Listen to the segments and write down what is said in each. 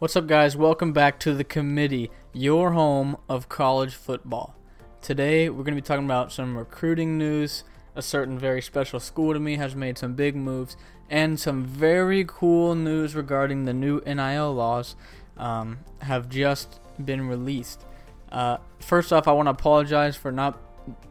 What's up, guys? Welcome back to the committee, your home of college football. Today, we're going to be talking about some recruiting news. A certain very special school to me has made some big moves, and some very cool news regarding the new NIL laws um, have just been released. Uh, first off, I want to apologize for not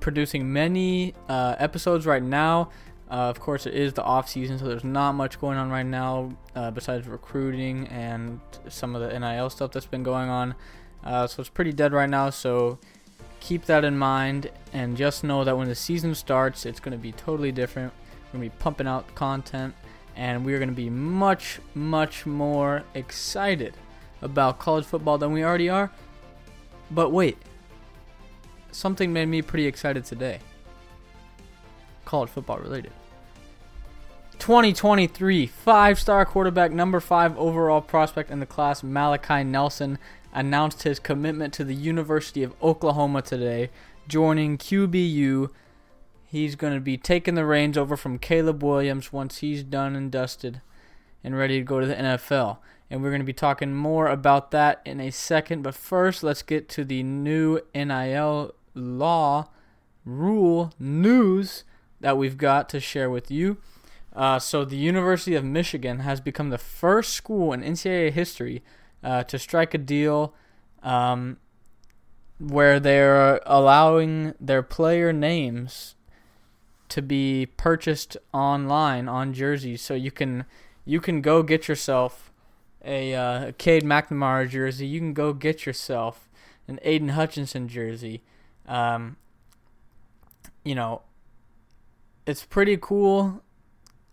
producing many uh, episodes right now. Uh, of course, it is the off season, so there's not much going on right now uh, besides recruiting and some of the NIL stuff that's been going on. Uh, so it's pretty dead right now. So keep that in mind, and just know that when the season starts, it's going to be totally different. We're going to be pumping out content, and we're going to be much, much more excited about college football than we already are. But wait, something made me pretty excited today. College football related. 2023 five star quarterback, number five overall prospect in the class, Malachi Nelson, announced his commitment to the University of Oklahoma today, joining QBU. He's going to be taking the reins over from Caleb Williams once he's done and dusted and ready to go to the NFL. And we're going to be talking more about that in a second. But first, let's get to the new NIL law rule news that we've got to share with you. Uh, so, the University of Michigan has become the first school in NCAA history uh, to strike a deal um, where they're allowing their player names to be purchased online on jerseys. So you can you can go get yourself a uh, Cade McNamara jersey. You can go get yourself an Aiden Hutchinson jersey. Um, you know, it's pretty cool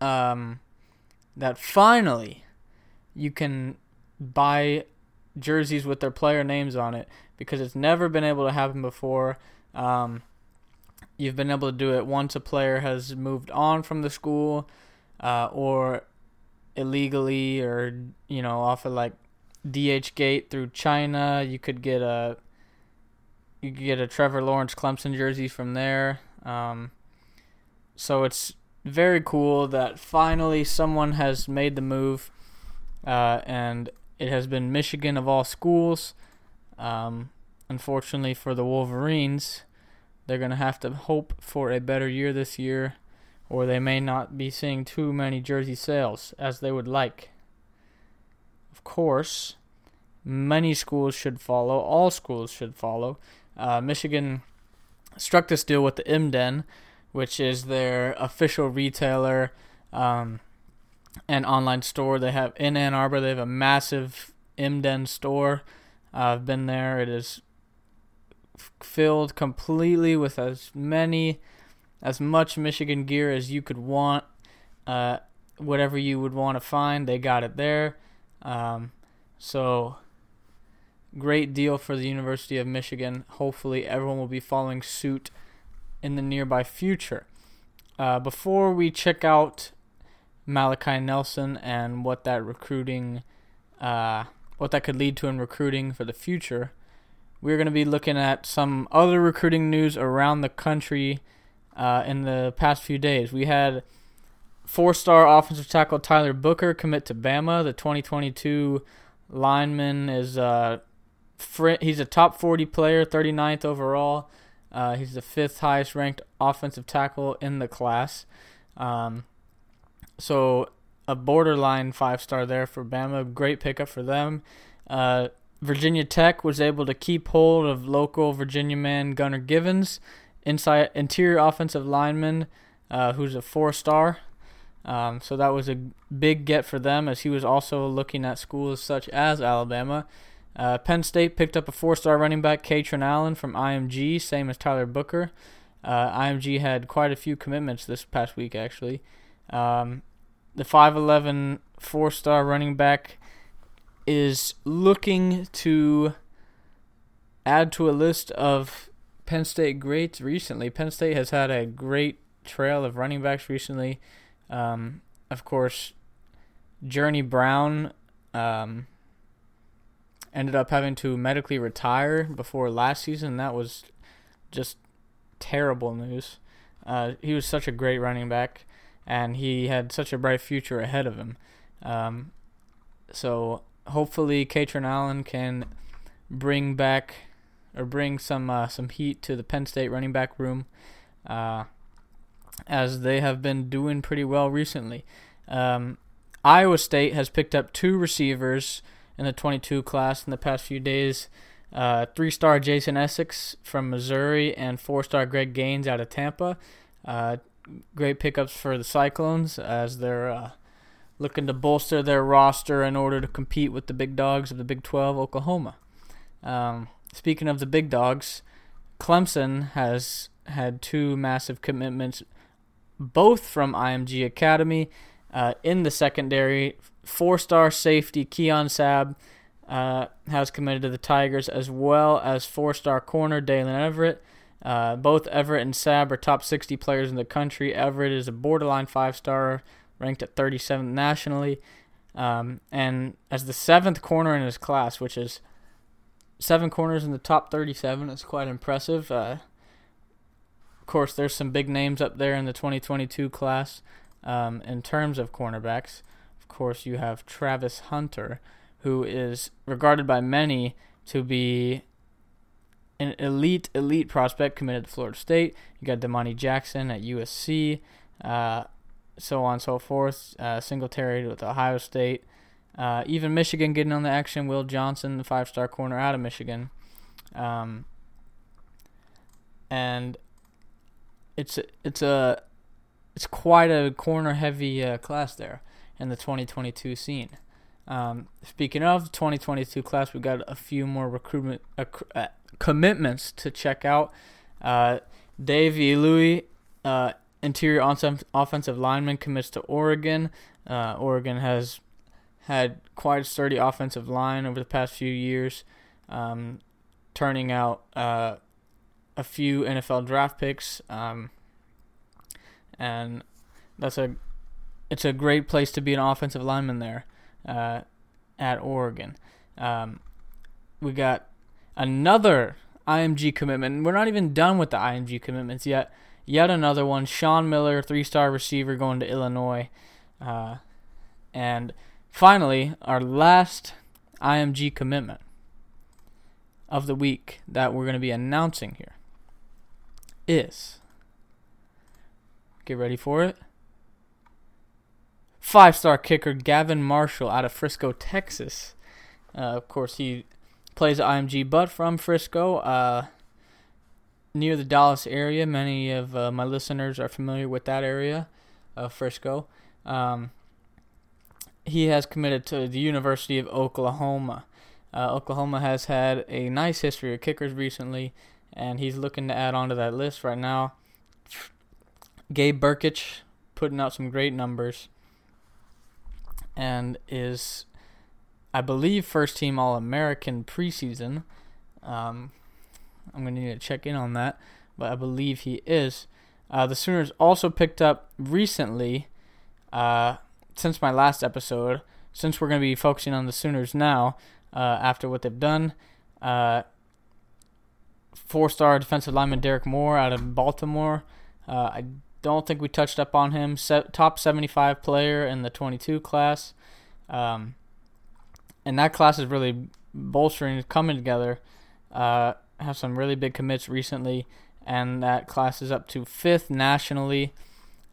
um, that finally you can buy jerseys with their player names on it because it's never been able to happen before. Um, you've been able to do it once a player has moved on from the school uh, or illegally or you know off of like DH gate through China. You could get a you could get a Trevor Lawrence Clemson jersey from there. Um, so it's very cool that finally someone has made the move, uh, and it has been Michigan of all schools. Um, unfortunately for the Wolverines, they're going to have to hope for a better year this year, or they may not be seeing too many jersey sales as they would like. Of course, many schools should follow, all schools should follow. Uh, Michigan struck this deal with the M Den which is their official retailer um, and online store. They have in Ann Arbor. They have a massive M Den store. Uh, I've been there. It is filled completely with as many, as much Michigan gear as you could want. Uh, whatever you would want to find, they got it there. Um, so great deal for the University of Michigan. Hopefully, everyone will be following suit in the nearby future. Uh, before we check out Malachi Nelson and what that recruiting, uh, what that could lead to in recruiting for the future, we're going to be looking at some other recruiting news around the country uh, in the past few days. We had four-star offensive tackle Tyler Booker commit to Bama. The 2022 lineman is uh, he's a top 40 player, 39th overall. Uh, he's the fifth highest ranked offensive tackle in the class. Um, so a borderline five star there for Bama. Great pickup for them. Uh, Virginia Tech was able to keep hold of local Virginia man Gunnar Givens, inside interior offensive lineman, uh, who's a four star. Um, so that was a big get for them, as he was also looking at schools such as Alabama. Uh, Penn State picked up a four-star running back, Kaytron Allen from IMG, same as Tyler Booker. Uh, IMG had quite a few commitments this past week, actually. Um, the 5'11 four-star running back is looking to add to a list of Penn State greats recently. Penn State has had a great trail of running backs recently. Um, of course, Journey Brown. Um, ended up having to medically retire before last season. That was just terrible news. Uh, he was such a great running back, and he had such a bright future ahead of him. Um, so hopefully, Kaytron Allen can bring back or bring some uh, some heat to the Penn State running back room, uh, as they have been doing pretty well recently. Um, Iowa State has picked up two receivers in the 22 class in the past few days. Uh, three-star Jason Essex from Missouri and four-star Greg Gaines out of Tampa. Uh, great pickups for the Cyclones as they're uh, looking to bolster their roster in order to compete with the big dogs of the Big 12, Oklahoma. Um, speaking of the big dogs, Clemson has had two massive commitments, both from IMG Academy. Uh, in the secondary, four-star safety Keon Sabb uh, has committed to the Tigers, as well as four-star corner Daylen Everett. Uh, both Everett and Sabb are top 60 players in the country. Everett is a borderline five-star, ranked at 37th nationally, um, and as the seventh corner in his class, which is seven corners in the top 37, is quite impressive. Uh, of course, there's some big names up there in the 2022 class. Um, in terms of cornerbacks, course, you have Travis Hunter, who is regarded by many to be an elite, elite prospect committed to Florida State. You got Domani Jackson at USC, uh, so on and so forth. Uh, Singletary with Ohio State. Uh, even Michigan getting on the action. Will Johnson, the five star corner out of Michigan. Um, and it's it's a it's quite a corner heavy uh, class there in the 2022 scene. Um, speaking of 2022 class, we've got a few more recruitment uh, uh, commitments to check out. Uh, Dave Iuli, uh, interior offensive lineman, commits to Oregon. Uh, Oregon has had quite a sturdy offensive line over the past few years, um, turning out uh, a few NFL draft picks. Um, and that's a it's a great place to be an offensive lineman there uh, at Oregon. Um, we got another IMG commitment. We're not even done with the IMG commitments yet. Yet another one, Sean Miller, three-star receiver going to Illinois, uh, and finally our last IMG commitment of the week that we're going to be announcing here is Get ready for it. Five star kicker Gavin Marshall out of Frisco, Texas. Uh, of course, he plays IMG, but from Frisco, uh, near the Dallas area. Many of uh, my listeners are familiar with that area of Frisco. Um, he has committed to the University of Oklahoma. Uh, Oklahoma has had a nice history of kickers recently, and he's looking to add on to that list right now. Gabe Brkic putting out some great numbers and is, I believe, first team All American preseason. Um, I'm going to need to check in on that, but I believe he is. Uh, the Sooners also picked up recently, uh, since my last episode, since we're going to be focusing on the Sooners now, uh, after what they've done. Uh, Four star defensive lineman Derek Moore out of Baltimore. Uh, I don't think we touched up on him. Se- top 75 player in the 22 class. Um, and that class is really bolstering, coming together. Uh, have some really big commits recently, and that class is up to fifth nationally,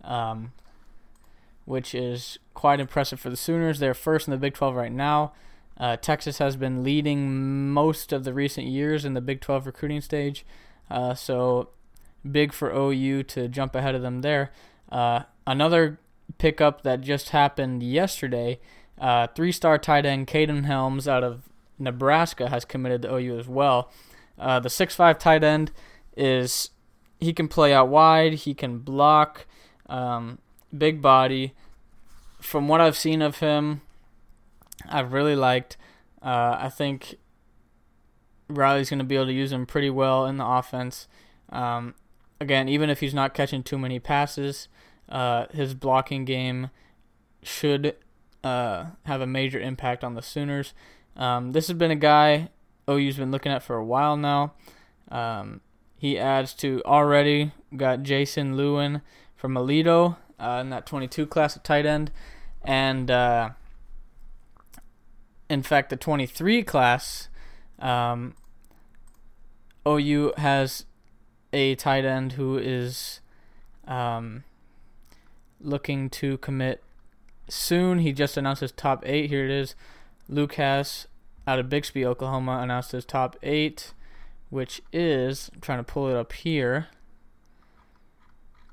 um, which is quite impressive for the Sooners. They're first in the Big 12 right now. Uh, Texas has been leading most of the recent years in the Big 12 recruiting stage. Uh, so big for OU to jump ahead of them there. Uh, another pickup that just happened yesterday, uh, three-star tight end Kaden Helms out of Nebraska has committed to OU as well. Uh, the six-five tight end is he can play out wide, he can block, um, big body. From what I've seen of him, I've really liked. Uh, I think Riley's going to be able to use him pretty well in the offense. Um, again, even if he's not catching too many passes, uh, his blocking game should uh, have a major impact on the Sooners. Um, this has been a guy OU's been looking at for a while now. Um, he adds to already got Jason Llewellyn from Aledo uh, in that 22 class at tight end, and uh, in fact, the 23 class, um, OU has a tight end who is um, looking to commit soon. He just announced his top eight. Here it is. Luke Hasz out of Bixby, Oklahoma, announced his top eight, which is I'm trying to pull it up here.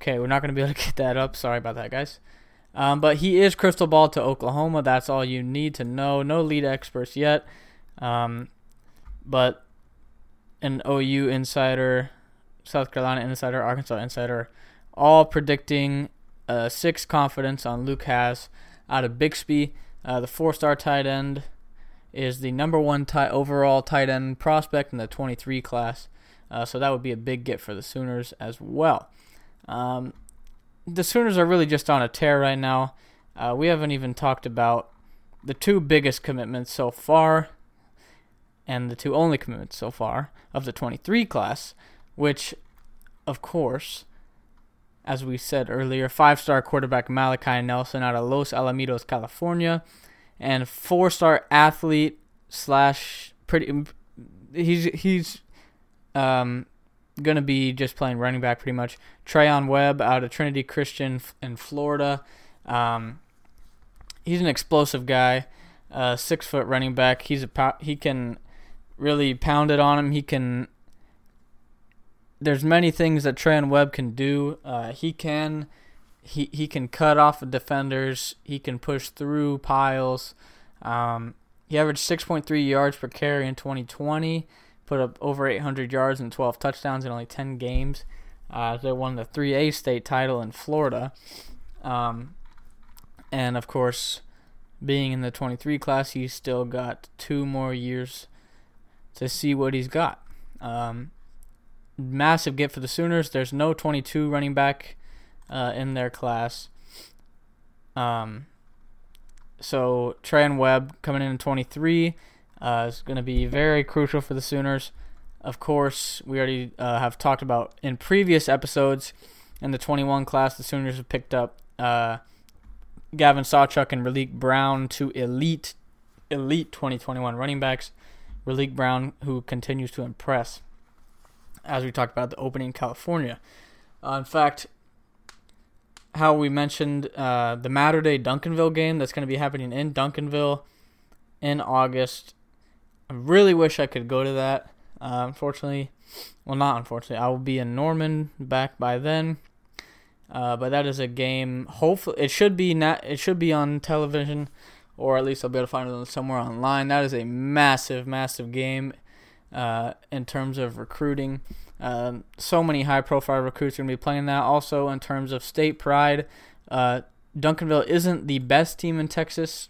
Okay, we're not going to be able to get that up. Sorry about that, guys. Um, but he is crystal ball to Oklahoma. That's all you need to know. No lead experts yet. Um, but an OU insider, South Carolina insider, Arkansas insider, all predicting uh, six confidence on Luke out of Bixby. Uh, the four star tight end is the number one tight, overall tight end prospect in the 23 class. Uh, so that would be a big get for the Sooners as well. Um, the Sooners are really just on a tear right now. Uh, we haven't even talked about the two biggest commitments so far, and the two only commitments so far of the 23 class, which, of course, as we said earlier, five star quarterback Malachi Nelson out of Los Alamitos, California, and four star athlete slash pretty. He's he's um, to be just playing running back pretty much. Treyaun Webb out of Trinity Christian in Florida. Um, he's an explosive guy, uh, six foot running back. He's a he can really pound it on him. He can. There's many things that Treyaun Webb can do. Uh, he can. He, he can cut off defenders. He can push through piles. Um, he averaged 6.3 yards per carry in 2020 put up over 800 yards and 12 touchdowns in only 10 games. Uh, they won the 3A state title in Florida. Um, and of course, being in the 23 class, he's still got two more years to see what he's got. Um, massive get for the Sooners. There's no 22 running back uh, in their class. Um, so Treyaun Webb coming in in 23 uh, is going to be very crucial for the Sooners. Of course, we already uh, have talked about in previous episodes in the 21 class, the Sooners have picked up uh, Gavin Sawchuk and Raleek Brown, two elite, elite 2021 running backs. Raleek Brown, who continues to impress, as we talked about the opening in California. Uh, in fact, how we mentioned uh, the Mater Dei Duncanville game that's going to be happening in Duncanville in August. I really wish I could go to that. Uh, unfortunately, well, not unfortunately, I will be in Norman back by then. Uh, but that is a game. Hopefully, it should be not. It should be on television, or at least I'll be able to find it somewhere online. That is a massive, massive game uh, in terms of recruiting. Um, so many high-profile recruits are going to be playing that. Also, in terms of state pride, uh, Duncanville isn't the best team in Texas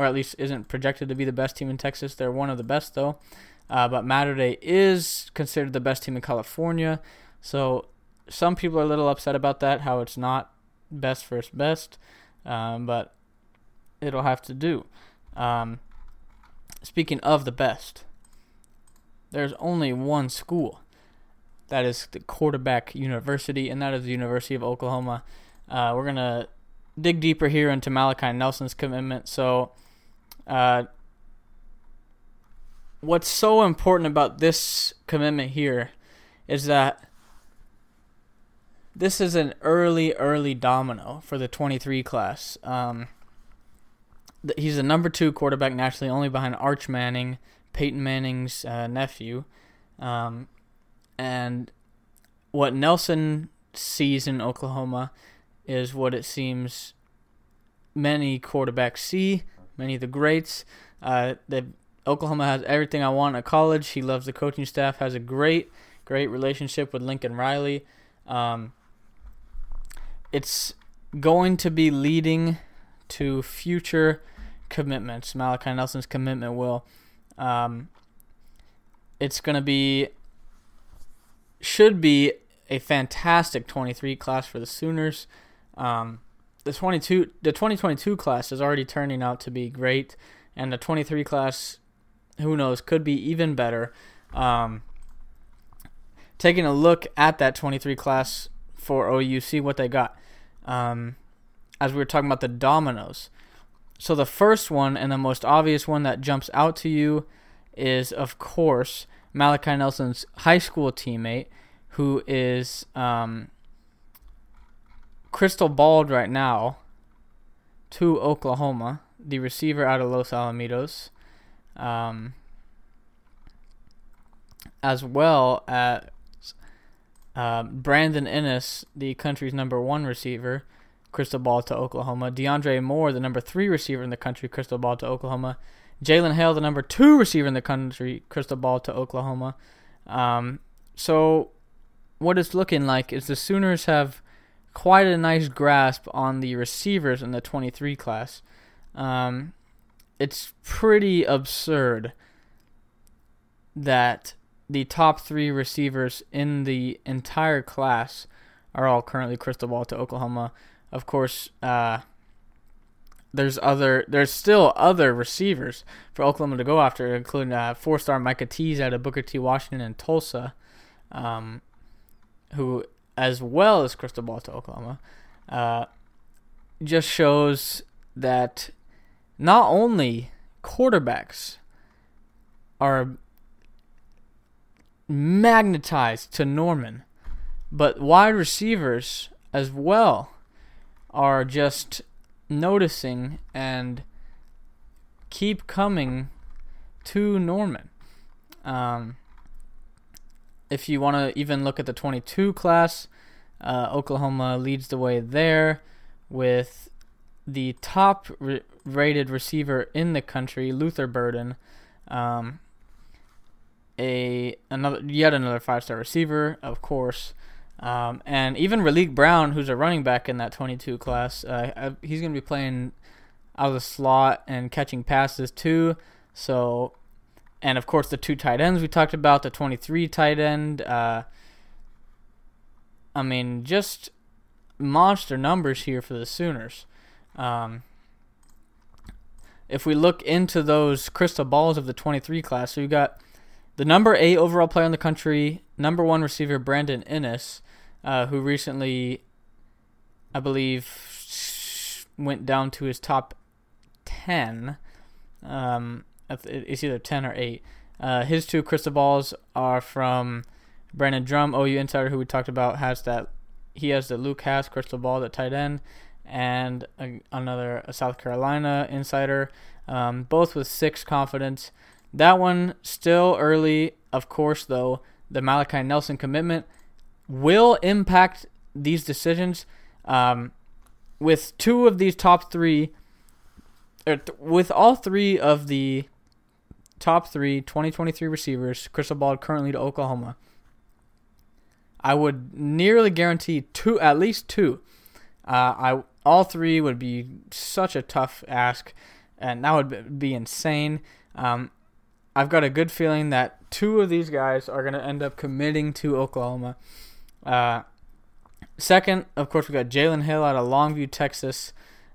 or at least isn't projected to be the best team in Texas. They're one of the best though. Uh, but Mater Dei is considered the best team in California. So some people are a little upset about that, how it's not best first best. Um, but it'll have to do. Um, speaking of the best, there's only one school that is the quarterback university, and that is the University of Oklahoma. Uh, we're going to dig deeper here into Malachi Nelson's commitment. So uh, what's so important about this commitment here is that this is an early, early domino for the 23 class. Um, he's the number two quarterback nationally, only behind Arch Manning, Peyton Manning's uh, nephew. Um, and what Nelson sees in Oklahoma is what it seems many quarterbacks see many of the greats. Uh, the Oklahoma has everything I want at college. He loves the coaching staff. Has a great, great relationship with Lincoln Riley. Um, it's going to be leading to future commitments. Malachi Nelson's commitment will. Um, it's going to be, should be a fantastic 23 class for the Sooners. Um, the 22 the 2022 class is already turning out to be great and the 23 class who knows could be even better um, taking a look at that 23 class for OU see what they got um, as we were talking about the dominoes so the first one and the most obvious one that jumps out to you is, of course, Malachi Nelson's high school teammate, who is um, crystal balled right now to Oklahoma, the receiver out of Los Alamitos, um, as well as uh, Brandon Inniss, the country's number one receiver, crystal ball to Oklahoma. DeAndre Moore, the number three receiver in the country, crystal ball to Oklahoma. Jalen Hale, the number two receiver in the country, crystal ball to Oklahoma. Um, so, what it's looking like is the Sooners have quite a nice grasp on the receivers in the 23 class. Um, it's pretty absurd that the top three receivers in the entire class are all currently crystal ball to Oklahoma. Of course, uh, there's other there's still other receivers for Oklahoma to go after, including uh, four-star Micah Tease out of Booker T. Washington and Tulsa, um, who as well as crystal ball to Oklahoma, uh, just shows that not only quarterbacks are magnetized to Norman, but wide receivers as well are just noticing and keep coming to Norman. Um, if you want to even look at the 22 class, uh, Oklahoma leads the way there with the top re- rated receiver in the country, Luther Burden. Um, a another yet another five star receiver, of course. Um, and even Raleek Brown, who's a running back in that 22 class, uh, he's going to be playing out of the slot and catching passes too. So, and of course the two tight ends we talked about, the 23 tight end. Uh, I mean, just monster numbers here for the Sooners. Um, if we look into those crystal balls of the 23 class, so you got the number eight overall player in the country, number one receiver Brandon Inniss, uh, who recently, I believe, went down to his top 10. Um, it's either 10 or 8. Uh, his two crystal balls are from Brandon Drumm, OU insider, who we talked about, has that. He has the Luke Hasz crystal ball, the tight end, and a, another a South Carolina insider, um, both with six confidence. That one still early, of course, though. The Malachi Nelson commitment will impact these decisions. Um, with two of these top three, or th- with all three of the top three 2023 receivers, crystal ball currently to Oklahoma, I would nearly guarantee two, at least two. Uh, I all three would be such a tough ask, and that would be insane. Um, I've got a good feeling that two of these guys are going to end up committing to Oklahoma. Uh, second, of course, we got Jalen Hale out of Longview, Texas,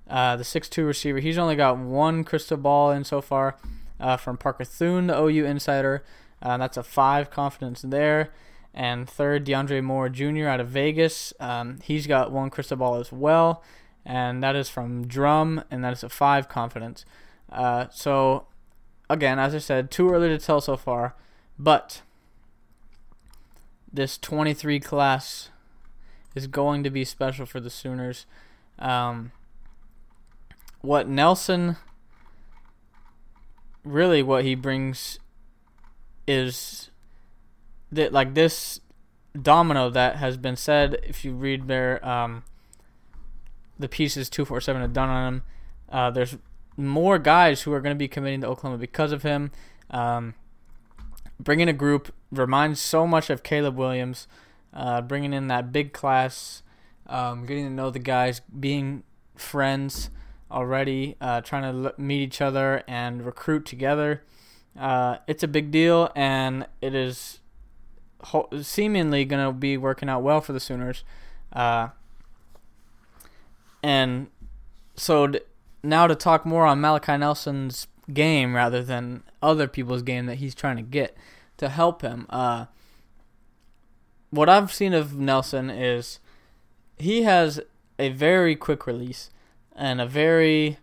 uh, the six-two receiver. He's only got one crystal ball in so far uh, from Parker Thune, the OU insider. Uh, that's a five confidence there. And third, DeAndre Moore Jr. out of Vegas. Um, he's got one crystal ball as well, and that is from Drumm, and that is a five confidence. Uh, so, again, as I said, too early to tell so far, but this 23 class is going to be special for the Sooners. Um, what Nelson really what he brings is that like this domino that has been said if you read their um, the pieces 247 have done on him uh, there's more guys who are going to be committing to Oklahoma because of him um, bringing a group reminds so much of Caleb Williams. Uh, bringing in that big class, um, getting to know the guys, being friends already, uh, trying to meet each other and recruit together. Uh, it's a big deal, and it is ho- seemingly going to be working out well for the Sooners. Uh, and so d- now to talk more on Malachi Nelson's game rather than other people's game that he's trying to get to help him. Uh, what I've seen of Nelson is he has a very quick release and a very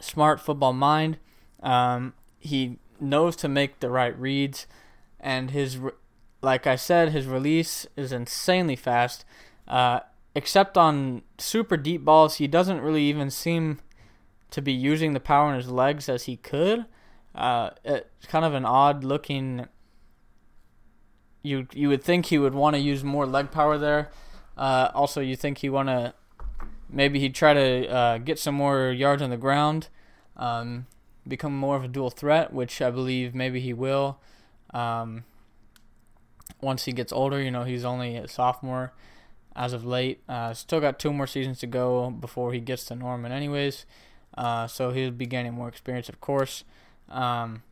smart football mind. Um, he knows to make the right reads, and his, like I said, his release is insanely fast. Uh, except on super deep balls, he doesn't really even seem to be using the power in his legs as he could. Uh, it's kind of an odd looking. You you would think he would want to use more leg power there. Uh, also, you think he want to maybe he'd try to uh, get some more yards on the ground, um, become more of a dual threat, which I believe maybe he will. Um, once he gets older, you know, he's only a sophomore as of late. Uh, still got two more seasons to go before he gets to Norman, anyways. Uh, so he'll be gaining more experience, of course. Um,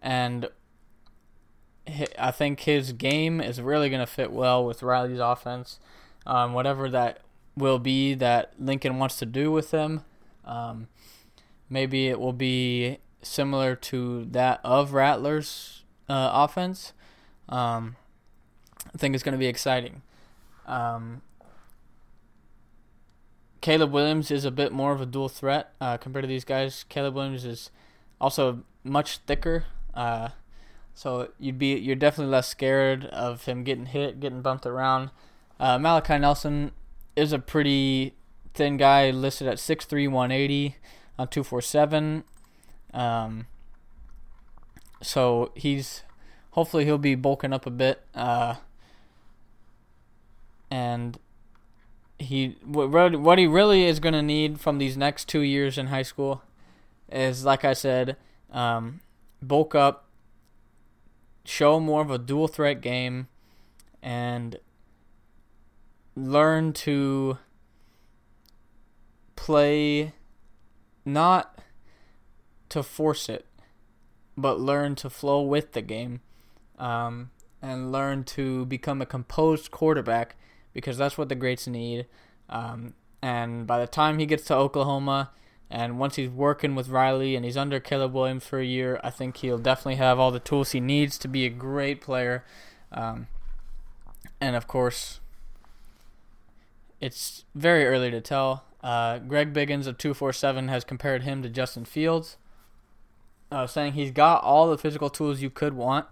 and I think his game is really going to fit well with Riley's offense. Um, whatever that will be that Lincoln wants to do with him, um, maybe it will be similar to that of Rattler's uh, offense. Um, I think it's going to be exciting. Um, Caleb Williams is a bit more of a dual threat uh, compared to these guys. Caleb Williams is also much thicker, uh, so you'd be you're definitely less scared of him getting hit, getting bumped around. Uh, Malachi Nelson is a pretty thin guy, listed at 6'3", 180 on two four seven. Um, so he's hopefully he'll be bulking up a bit. Uh, and he what what he really is going to need from these next two years in high school is like I said, um, bulk up, show more of a dual threat game, and learn to play not to force it, but learn to flow with the game, um, and learn to become a composed quarterback because that's what the greats need. Um, and by the time he gets to Oklahoma, and once he's working with Riley and he's under Caleb Williams for a year, I think he'll definitely have all the tools he needs to be a great player. Um, and of course, it's very early to tell. Uh, Greg Biggins of 247 has compared him to Justin Fields, uh, saying he's got all the physical tools you could want.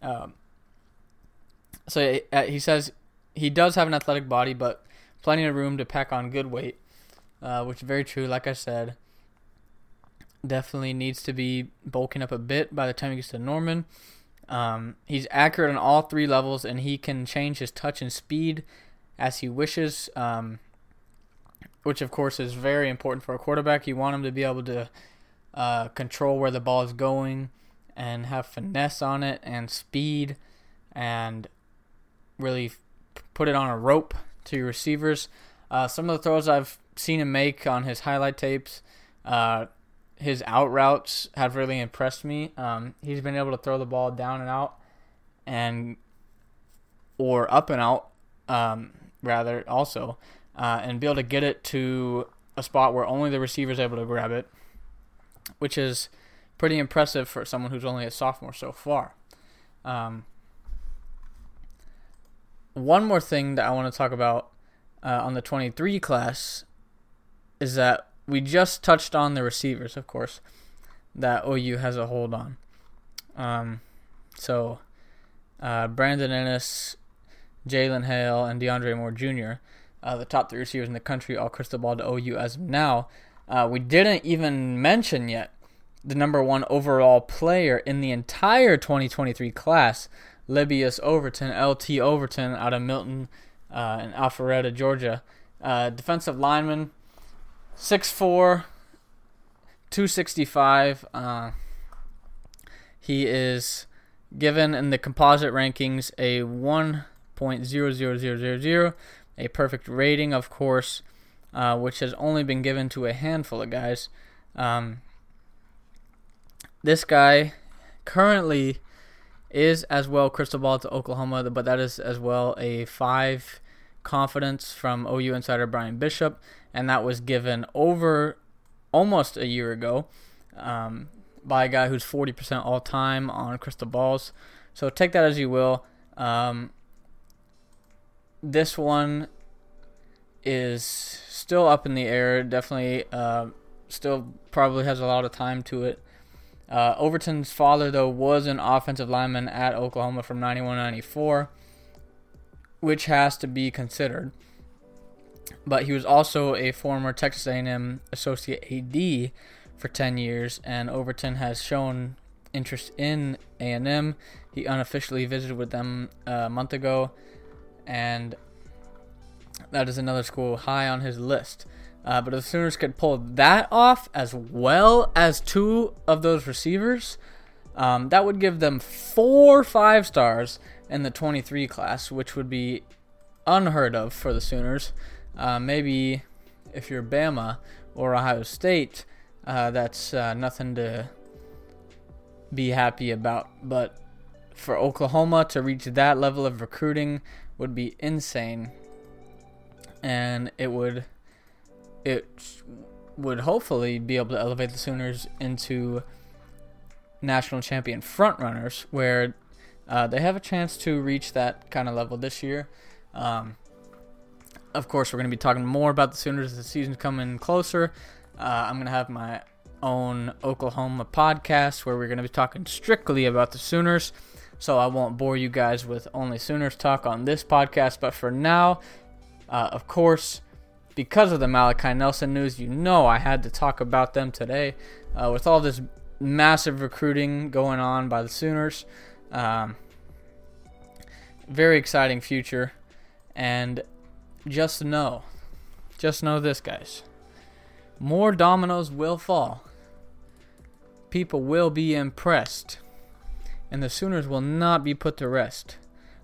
Um, so uh, he says he does have an athletic body, but plenty of room to pack on good weight, uh, which is very true. Like I said, definitely needs to be bulking up a bit by the time he gets to Norman. Um, he's accurate on all three levels, and he can change his touch and speed as he wishes, um, which of course is very important for a quarterback. You want him to be able to uh, control where the ball is going and have finesse on it and speed and really put it on a rope to your receivers. Uh, some of the throws I've seen him make on his highlight tapes, uh, his out routes have really impressed me. Um, he's been able to throw the ball down and out, and or up and out, um, rather also, uh, and be able to get it to a spot where only the receiver is able to grab it, which is pretty impressive for someone who's only a sophomore so far. Um, one more thing that I want to talk about uh, on the 23 class is that we just touched on the receivers, of course, that OU has a hold on. Um, so uh, Brandon Inniss, Jalen Hale, and DeAndre Moore Jr., uh, the top three receivers in the country, all crystal ball to OU as of now. Uh, we didn't even mention yet the number one overall player in the entire 2023 class, Lebbeus Overton, LT Overton, out of Milton uh, in Alpharetta, Georgia. Uh, defensive lineman, 6'4, 265. Uh, he is given in the composite rankings a 1.00000, a perfect rating, of course, uh, which has only been given to a handful of guys. Um, this guy currently is as well crystal ball to Oklahoma, but that is as well a five confidence from OU insider Brian Bishop, and that was given over almost a year ago um, by a guy who's 40% all time on crystal balls. So take that as you will. Um, this one is still up in the air. Definitely uh, still probably has a lot of time to it. Uh, Overton's father, though, was an offensive lineman at Oklahoma from 91 94, which has to be considered. But he was also a former Texas A&M associate AD for 10 years, and Overton has shown interest in A&M. He unofficially visited with them a month ago, and that is another school high on his list. Uh, but if the Sooners could pull that off as well as two of those receivers, um, that would give them four five stars in the 23 class, which would be unheard of for the Sooners. Uh, maybe if you're Bama or Ohio State, uh, that's uh, nothing to be happy about. But for Oklahoma to reach that level of recruiting would be insane, and it would it would hopefully be able to elevate the Sooners into national champion frontrunners, where uh, they have a chance to reach that kind of level this year. Um, of course, we're going to be talking more about the Sooners as the season's coming closer. Uh, I'm going to have my own Oklahoma podcast where we're going to be talking strictly about the Sooners. So I won't bore you guys with only Sooners talk on this podcast. But for now, uh, of course, because of the Malachi Nelson news, you know I had to talk about them today. Uh, with all this massive recruiting going on by the Sooners, um, very exciting future. And just know, just know this, guys. More dominoes will fall. People will be impressed. And the Sooners will not be put to rest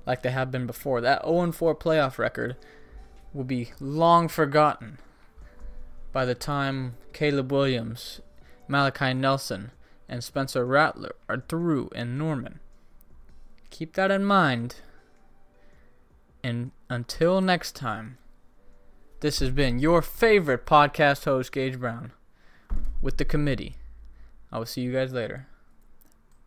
like they have been before. That 0 4 playoff record will be long forgotten by the time Caleb Williams, Malachi Nelson, and Spencer Rattler are through in Norman. Keep that in mind. And until next time, this has been your favorite podcast host, Gage Brown, with the committee. I will see you guys later.